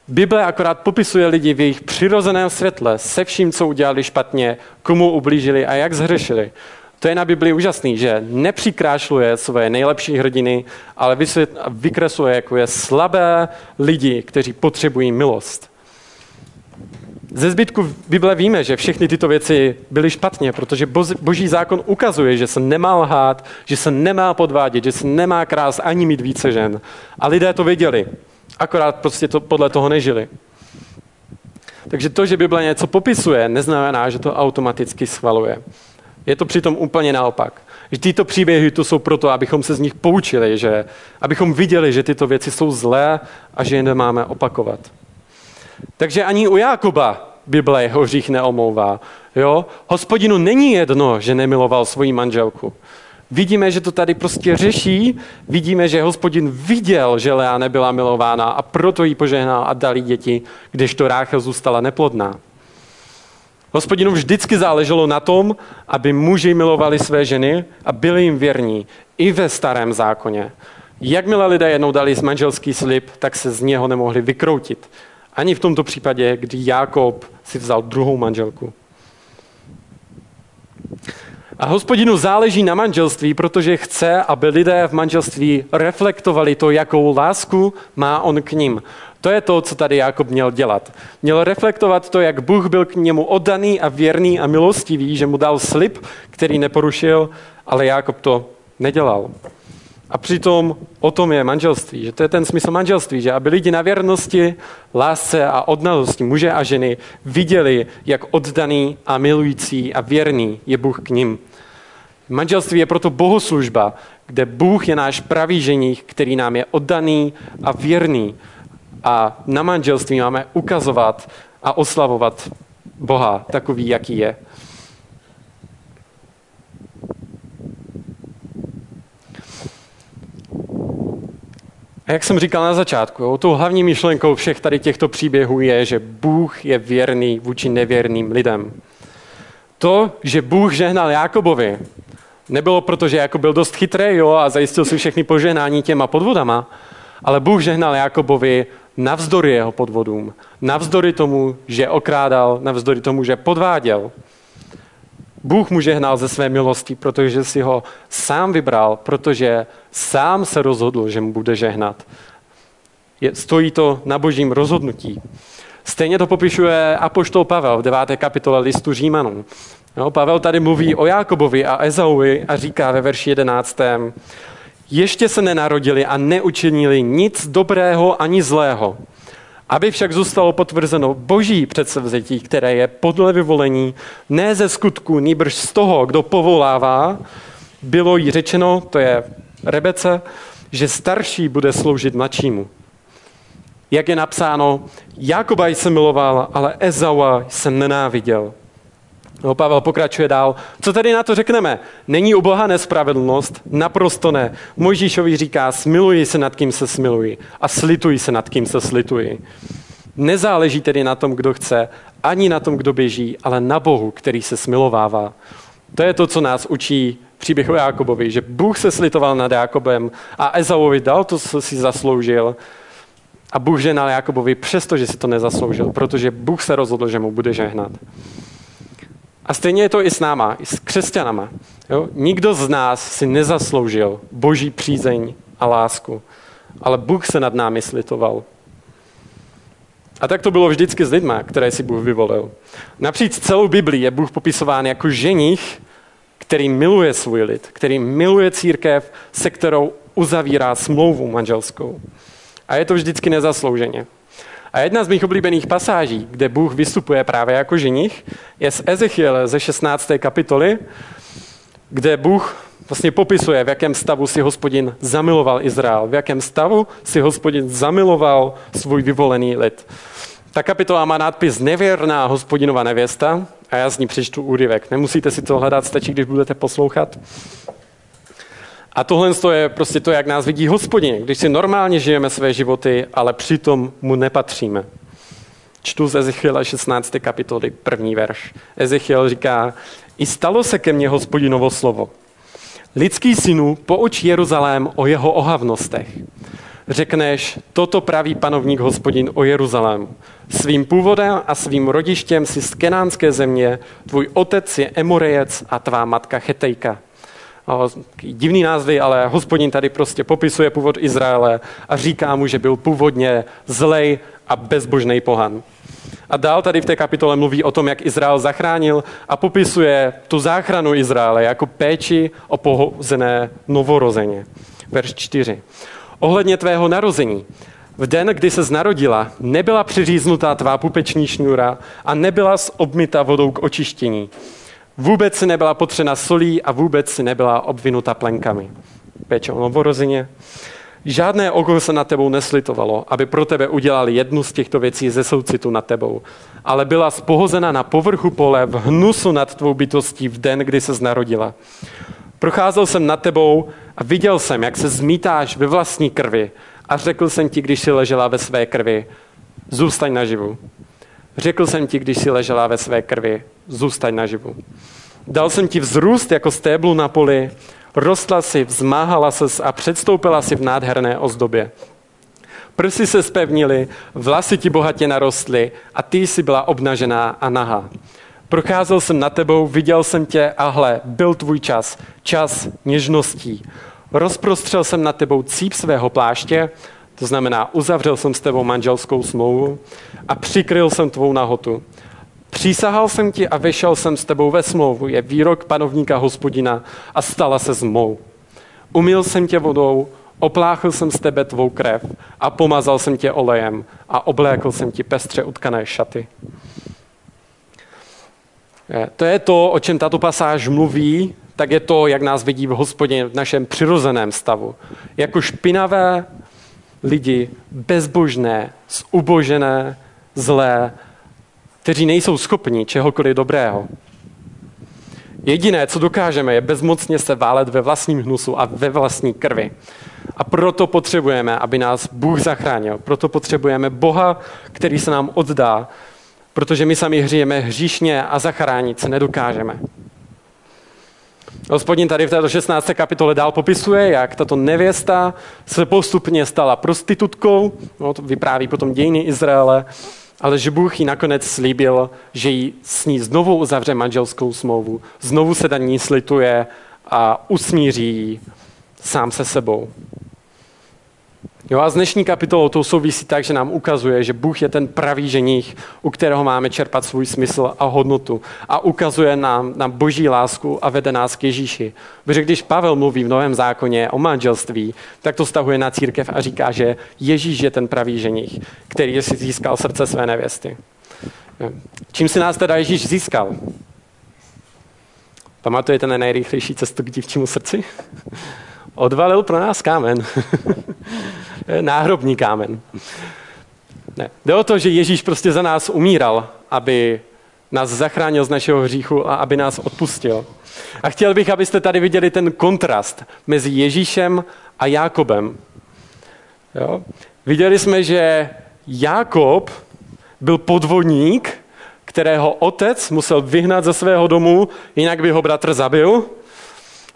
Bible akorát popisuje lidi v jejich přirozeném světle se vším, co udělali špatně, komu ublížili a jak zhřešili. To je na Bibli úžasný, že nepřikrášluje své nejlepší hrdiny, ale vykresluje jako je slabé lidi, kteří potřebují milost. Ze zbytku Bible víme, že všechny tyto věci byly špatně, protože boží zákon ukazuje, že se nemá lhát, že se nemá podvádět, že se nemá krás ani mít více žen. A lidé to věděli, akorát prostě to podle toho nežili. Takže to, že Bible něco popisuje, neznamená, že to automaticky schvaluje. Je to přitom úplně naopak. Že tyto příběhy tu jsou proto, abychom se z nich poučili, že, abychom viděli, že tyto věci jsou zlé a že je nemáme opakovat. Takže ani u Jákoba Bible jeho hřích neomlouvá. Jo? Hospodinu není jedno, že nemiloval svoji manželku. Vidíme, že to tady prostě řeší, vidíme, že hospodin viděl, že Lea nebyla milována a proto jí požehnal a dali děti, kdežto Ráchel zůstala neplodná. Hospodinu vždycky záleželo na tom, aby muži milovali své ženy a byli jim věrní i ve starém zákoně. Jakmile lidé jednou dali manželský slib, tak se z něho nemohli vykroutit. Ani v tomto případě, kdy Jákob si vzal druhou manželku. A hospodinu záleží na manželství, protože chce, aby lidé v manželství reflektovali to, jakou lásku má on k ním. To je to, co tady Jakob měl dělat. Měl reflektovat to, jak Bůh byl k němu oddaný a věrný a milostivý, že mu dal slib, který neporušil, ale Jakob to nedělal. A přitom o tom je manželství, že to je ten smysl manželství, že aby lidi na věrnosti, lásce a odnalosti muže a ženy viděli, jak oddaný a milující a věrný je Bůh k ním. Manželství je proto bohoslužba, kde Bůh je náš pravý ženich, který nám je oddaný a věrný. A na manželství máme ukazovat a oslavovat Boha takový, jaký je. A jak jsem říkal na začátku, jo, tou hlavní myšlenkou všech tady těchto příběhů je, že Bůh je věrný vůči nevěrným lidem. To, že Bůh žehnal Jakobovi, nebylo proto, že Jakob byl dost chytrý jo, a zajistil si všechny požehnání těma podvodama, ale Bůh žehnal Jakobovi navzdory jeho podvodům, navzdory tomu, že okrádal, navzdory tomu, že podváděl. Bůh mu žehnal ze své milosti, protože si ho sám vybral, protože sám se rozhodl, že mu bude žehnat. Je, stojí to na božím rozhodnutí. Stejně to popišuje apoštol Pavel v 9. kapitole listu Římanům. No, Pavel tady mluví o Jákobovi a Ezauvi a říká ve verši 11. Ještě se nenarodili a neučinili nic dobrého ani zlého. Aby však zůstalo potvrzeno boží předsevzetí, které je podle vyvolení, ne ze skutku, nýbrž z toho, kdo povolává, bylo jí řečeno, to je Rebece, že starší bude sloužit mladšímu. Jak je napsáno, Jakoba jsem miloval, ale Ezaua jsem nenáviděl. No, Pavel pokračuje dál. Co tedy na to řekneme? Není u Boha nespravedlnost? Naprosto ne. Mojžíšovi říká, smiluji se nad kým se smiluji a slituji se nad kým se slituji. Nezáleží tedy na tom, kdo chce, ani na tom, kdo běží, ale na Bohu, který se smilovává. To je to, co nás učí příběh o Jákobovi, že Bůh se slitoval nad Jákobem a Ezauovi dal to, co si zasloužil. A Bůh ženal Jákobovi, přestože si to nezasloužil, protože Bůh se rozhodl, že mu bude žehnat. A stejně je to i s náma, i s křesťanama. Jo? Nikdo z nás si nezasloužil boží přízeň a lásku, ale Bůh se nad námi slitoval. A tak to bylo vždycky s lidma, které si Bůh vyvolil. Napříč celou Biblii je Bůh popisován jako ženich, který miluje svůj lid, který miluje církev, se kterou uzavírá smlouvu manželskou. A je to vždycky nezaslouženě. A jedna z mých oblíbených pasáží, kde Bůh vystupuje právě jako ženich, je z Ezechiele ze 16. kapitoly, kde Bůh vlastně popisuje, v jakém stavu si hospodin zamiloval Izrael, v jakém stavu si hospodin zamiloval svůj vyvolený lid. Ta kapitola má nadpis Nevěrná hospodinova nevěsta a já z ní přečtu úryvek. Nemusíte si to hledat, stačí, když budete poslouchat. A tohle je prostě to, jak nás vidí hospodin, když si normálně žijeme své životy, ale přitom mu nepatříme. Čtu z Ezechiela 16. kapitoly, první verš. Ezechiel říká, i stalo se ke mně hospodinovo slovo. Lidský synu, pouč Jeruzalém o jeho ohavnostech. Řekneš, toto praví panovník hospodin o Jeruzalému. Svým původem a svým rodištěm si z kenánské země, tvůj otec je Emorejec a tvá matka Chetejka. Divný názvy, ale hospodin tady prostě popisuje původ Izraele a říká mu, že byl původně zlej a bezbožný pohan. A dál tady v té kapitole mluví o tom, jak Izrael zachránil a popisuje tu záchranu Izraele jako péči o pohozené novorozeně. Verš 4. Ohledně tvého narození. V den, kdy se narodila, nebyla přiříznutá tvá pupeční šňůra a nebyla obmita vodou k očištění. Vůbec si nebyla potřena solí a vůbec si nebyla obvinuta plenkami. Péče o novorozeně. Žádné oko se na tebou neslitovalo, aby pro tebe udělali jednu z těchto věcí ze soucitu nad tebou, ale byla spohozena na povrchu pole v hnusu nad tvou bytostí v den, kdy se narodila. Procházel jsem nad tebou a viděl jsem, jak se zmítáš ve vlastní krvi a řekl jsem ti, když si ležela ve své krvi, zůstaň naživu. Řekl jsem ti, když si ležela ve své krvi, zůstaň naživu. Dal jsem ti vzrůst jako stéblu na poli, rostla si, vzmáhala se a předstoupila si v nádherné ozdobě. Prsy se spevnily, vlasy ti bohatě narostly a ty jsi byla obnažená a nahá. Procházel jsem na tebou, viděl jsem tě a hle, byl tvůj čas, čas něžností. Rozprostřel jsem na tebou cíp svého pláště, to znamená, uzavřel jsem s tebou manželskou smlouvu a přikryl jsem tvou nahotu. Přísahal jsem ti a vyšel jsem s tebou ve smlouvu, je výrok panovníka hospodina a stala se z mou. Umil jsem tě vodou, opláchl jsem z tebe tvou krev a pomazal jsem tě olejem a oblékl jsem ti pestře utkané šaty. To je to, o čem tato pasáž mluví, tak je to, jak nás vidí v hospodě v našem přirozeném stavu. Jako špinavé lidi, bezbožné, zubožené, zlé, kteří nejsou schopni čehokoliv dobrého. Jediné, co dokážeme, je bezmocně se válet ve vlastním hnusu a ve vlastní krvi. A proto potřebujeme, aby nás Bůh zachránil. Proto potřebujeme Boha, který se nám oddá, protože my sami hřijeme hříšně a zachránit se nedokážeme. Hospodin tady v této 16. kapitole dál popisuje, jak tato nevěsta se postupně stala prostitutkou, no, to vypráví potom dějiny Izraele, ale že Bůh jí nakonec slíbil, že jí s ní znovu uzavře manželskou smlouvu, znovu se ní slituje a usmíří sám se sebou. Jo, a z dnešní kapitolou to souvisí tak, že nám ukazuje, že Bůh je ten pravý ženich, u kterého máme čerpat svůj smysl a hodnotu. A ukazuje nám na boží lásku a vede nás k Ježíši. Protože když Pavel mluví v Novém zákoně o manželství, tak to stahuje na církev a říká, že Ježíš je ten pravý ženich, který si získal srdce své nevěsty. Čím si nás teda Ježíš získal? Pamatujete na nejrychlejší cestu k dívčímu srdci? Odvalil pro nás kámen. náhrobní kámen. Ne. Jde o to, že Ježíš prostě za nás umíral, aby nás zachránil z našeho hříchu a aby nás odpustil. A chtěl bych, abyste tady viděli ten kontrast mezi Ježíšem a Jákobem. Jo? Viděli jsme, že Jákob byl podvodník, kterého otec musel vyhnat ze svého domu, jinak by ho bratr zabil.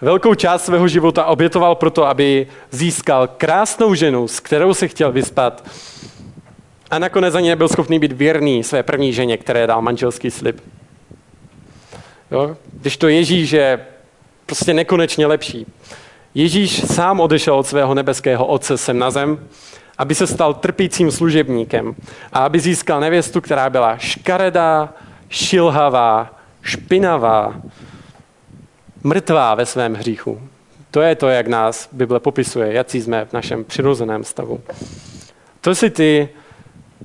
Velkou část svého života obětoval proto, aby získal krásnou ženu, s kterou se chtěl vyspat. A nakonec ani nebyl schopný být věrný své první ženě, které dal manželský slib. Jo? Když to Ježíš je prostě nekonečně lepší. Ježíš sám odešel od svého nebeského otce sem na zem, aby se stal trpícím služebníkem a aby získal nevěstu, která byla škaredá, šilhavá, špinavá, mrtvá ve svém hříchu. To je to, jak nás Bible popisuje, jaký jsme v našem přirozeném stavu. To si ty,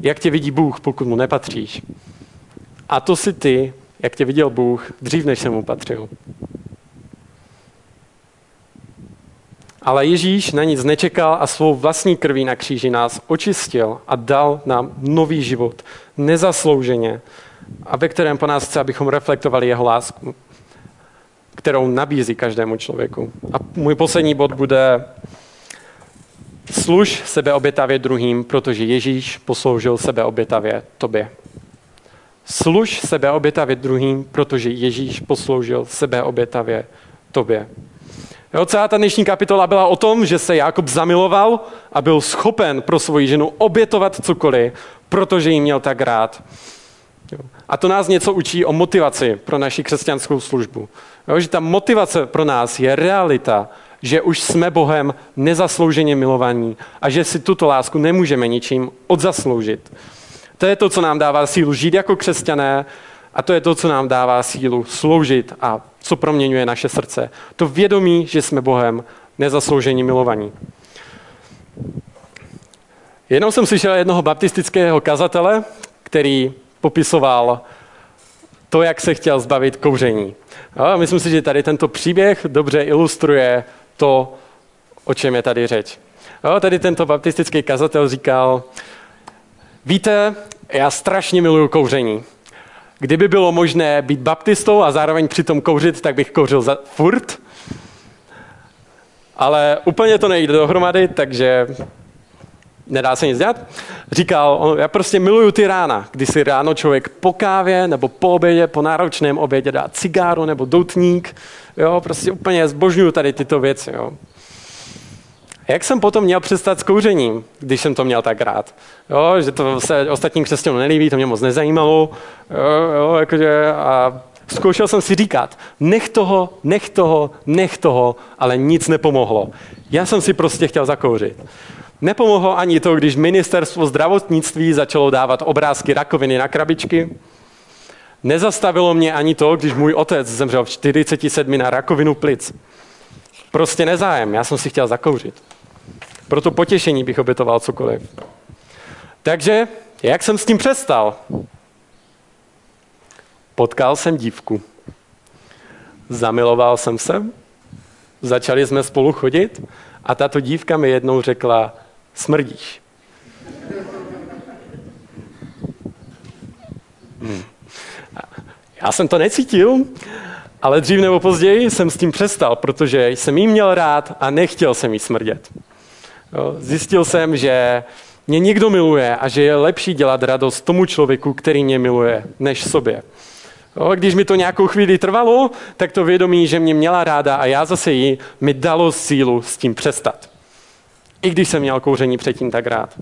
jak tě vidí Bůh, pokud mu nepatříš. A to si ty, jak tě viděl Bůh, dřív než jsem mu patřil. Ale Ježíš na nic nečekal a svou vlastní krví na kříži nás očistil a dal nám nový život, nezaslouženě, a ve kterém po nás chce, abychom reflektovali jeho lásku kterou nabízí každému člověku. A můj poslední bod bude služ sebeobětavě druhým, protože Ježíš posloužil sebeobětavě tobě. Služ sebeobětavě druhým, protože Ježíš posloužil sebeobětavě tobě. Jo, celá ta dnešní kapitola byla o tom, že se Jakob zamiloval a byl schopen pro svoji ženu obětovat cokoliv, protože jí měl tak rád. A to nás něco učí o motivaci pro naši křesťanskou službu. Jo, že ta motivace pro nás je realita, že už jsme Bohem nezaslouženě milovaní a že si tuto lásku nemůžeme ničím odzasloužit. To je to, co nám dává sílu žít jako křesťané a to je to, co nám dává sílu sloužit a co proměňuje naše srdce. To vědomí, že jsme Bohem nezasloužení milovaní. Jednou jsem slyšel jednoho baptistického kazatele, který popisoval to, jak se chtěl zbavit kouření. A myslím si, že tady tento příběh dobře ilustruje to, o čem je tady řeč. A tady tento baptistický kazatel říkal, víte, já strašně miluju kouření. Kdyby bylo možné být baptistou a zároveň přitom kouřit, tak bych kouřil za furt. Ale úplně to nejde dohromady, takže nedá se nic dělat. Říkal, já prostě miluju ty rána, kdy si ráno člověk po kávě nebo po obědě, po náročném obědě dá cigáru nebo doutník. Jo, prostě úplně zbožňuju tady tyto věci. Jo. Jak jsem potom měl přestat s kouřením, když jsem to měl tak rád? Jo, že to se ostatním křesťanům nelíbí, to mě moc nezajímalo. Jo, jo, jakože, a zkoušel jsem si říkat, nech toho, nech toho, nech toho, ale nic nepomohlo. Já jsem si prostě chtěl zakouřit. Nepomohlo ani to, když ministerstvo zdravotnictví začalo dávat obrázky rakoviny na krabičky. Nezastavilo mě ani to, když můj otec zemřel v 47 na rakovinu plic. Prostě nezájem, já jsem si chtěl zakouřit. Pro to potěšení bych obětoval cokoliv. Takže, jak jsem s tím přestal? Potkal jsem dívku. Zamiloval jsem se, začali jsme spolu chodit a tato dívka mi jednou řekla, smrdíš. Hmm. Já jsem to necítil, ale dřív nebo později jsem s tím přestal, protože jsem jí měl rád a nechtěl jsem jí smrdět. Zjistil jsem, že mě někdo miluje a že je lepší dělat radost tomu člověku, který mě miluje, než sobě. Když mi to nějakou chvíli trvalo, tak to vědomí, že mě měla ráda a já zase jí, mi dalo sílu s tím přestat. I když jsem měl kouření předtím tak rád.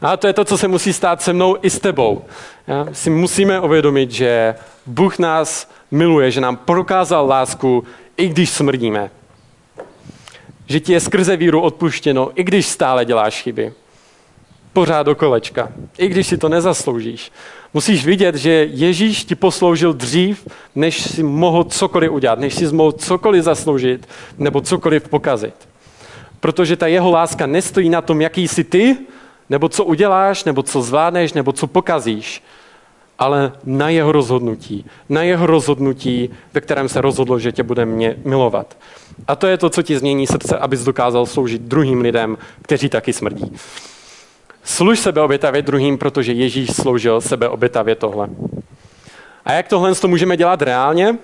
A to je to, co se musí stát se mnou i s tebou. Já si musíme uvědomit, že Bůh nás miluje, že nám prokázal lásku, i když smrdíme. Že ti je skrze víru odpuštěno, i když stále děláš chyby. Pořád do kolečka. I když si to nezasloužíš. Musíš vidět, že Ježíš ti posloužil dřív, než si mohl cokoliv udělat, než si mohl cokoliv zasloužit nebo cokoliv pokazit. Protože ta jeho láska nestojí na tom, jaký jsi ty, nebo co uděláš, nebo co zvládneš, nebo co pokazíš, ale na jeho rozhodnutí. Na jeho rozhodnutí, ve kterém se rozhodlo, že tě bude mě milovat. A to je to, co ti změní srdce, abys dokázal sloužit druhým lidem, kteří taky smrdí. Služ sebe obětavě druhým, protože Ježíš sloužil sebe obětavě tohle. A jak tohle to můžeme dělat reálně?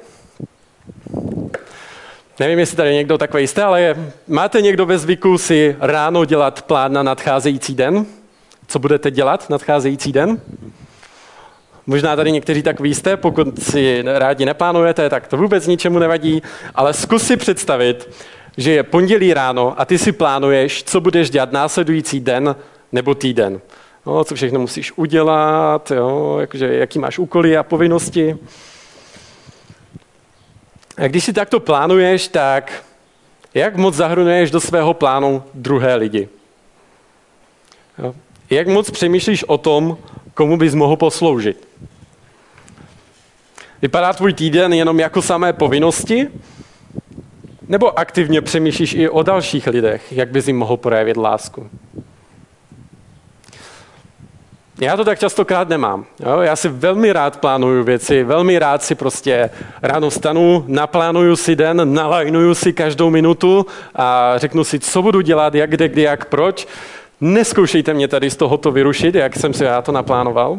Nevím, jestli tady někdo takový jste, ale máte někdo ve zvyku si ráno dělat plán na nadcházející den? Co budete dělat nadcházející den? Možná tady někteří tak jste, pokud si rádi neplánujete, tak to vůbec ničemu nevadí, ale zkus si představit, že je pondělí ráno a ty si plánuješ, co budeš dělat následující den nebo týden. No, co všechno musíš udělat, jo, jakože, jaký máš úkoly a povinnosti. A když si takto plánuješ, tak jak moc zahrnuješ do svého plánu druhé lidi? Jak moc přemýšlíš o tom, komu bys mohl posloužit? Vypadá tvůj týden jenom jako samé povinnosti? Nebo aktivně přemýšlíš i o dalších lidech, jak bys jim mohl projevit lásku? Já to tak častokrát nemám. Jo? Já si velmi rád plánuju věci, velmi rád si prostě ráno stanu, naplánuju si den, nalajnuju si každou minutu a řeknu si, co budu dělat, jak, kde, kdy, jak, proč. Neskoušejte mě tady z tohoto vyrušit, jak jsem si já to naplánoval.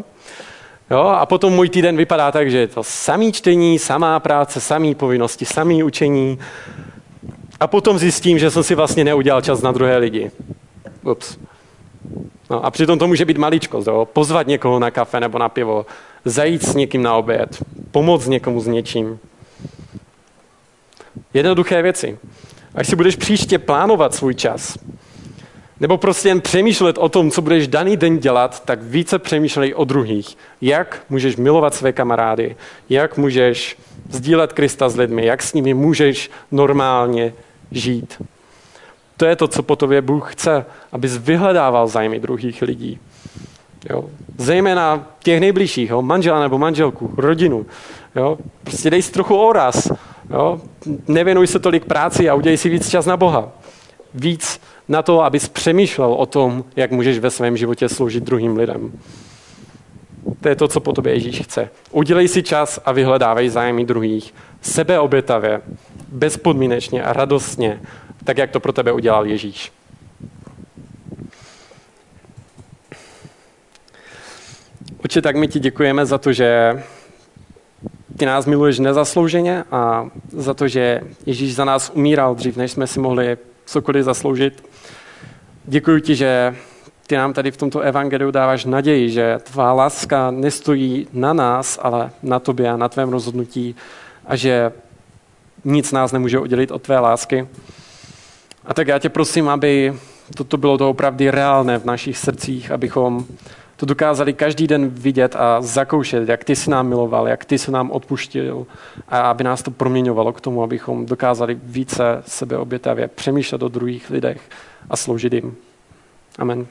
Jo? A potom můj týden vypadá tak, že je to samý čtení, samá práce, samý povinnosti, samý učení. A potom zjistím, že jsem si vlastně neudělal čas na druhé lidi. Ups. No, a přitom to může být maličko, jo? pozvat někoho na kafe nebo na pivo, zajít s někým na oběd, pomoct někomu s něčím. Jednoduché věci. Až si budeš příště plánovat svůj čas, nebo prostě jen přemýšlet o tom, co budeš daný den dělat, tak více přemýšlej o druhých. Jak můžeš milovat své kamarády, jak můžeš sdílet Krista s lidmi, jak s nimi můžeš normálně žít. To je to, co po tobě Bůh chce, abys vyhledával zájmy druhých lidí. Jo? Zejména těch nejbližších, jo? manžela nebo manželku, rodinu. Jo? Prostě dej si trochu oraz. Jo? Nevěnuj se tolik práci a udělej si víc čas na Boha. Víc na to, abys přemýšlel o tom, jak můžeš ve svém životě sloužit druhým lidem. To je to, co po tobě Ježíš chce. Udělej si čas a vyhledávej zájmy druhých. Sebeobětavě, bezpodmínečně a radostně, tak jak to pro tebe udělal Ježíš. Oče, tak my ti děkujeme za to, že ty nás miluješ nezaslouženě a za to, že Ježíš za nás umíral dřív, než jsme si mohli cokoliv zasloužit. Děkuji ti, že ty nám tady v tomto evangeliu dáváš naději, že tvá láska nestojí na nás, ale na tobě a na tvém rozhodnutí a že nic nás nemůže oddělit od tvé lásky. A tak já tě prosím, aby toto bylo to opravdu reálné v našich srdcích, abychom to dokázali každý den vidět a zakoušet, jak ty jsi nám miloval, jak ty jsi nám odpuštil a aby nás to proměňovalo k tomu, abychom dokázali více sebe obětavě přemýšlet o druhých lidech a sloužit jim. Amen.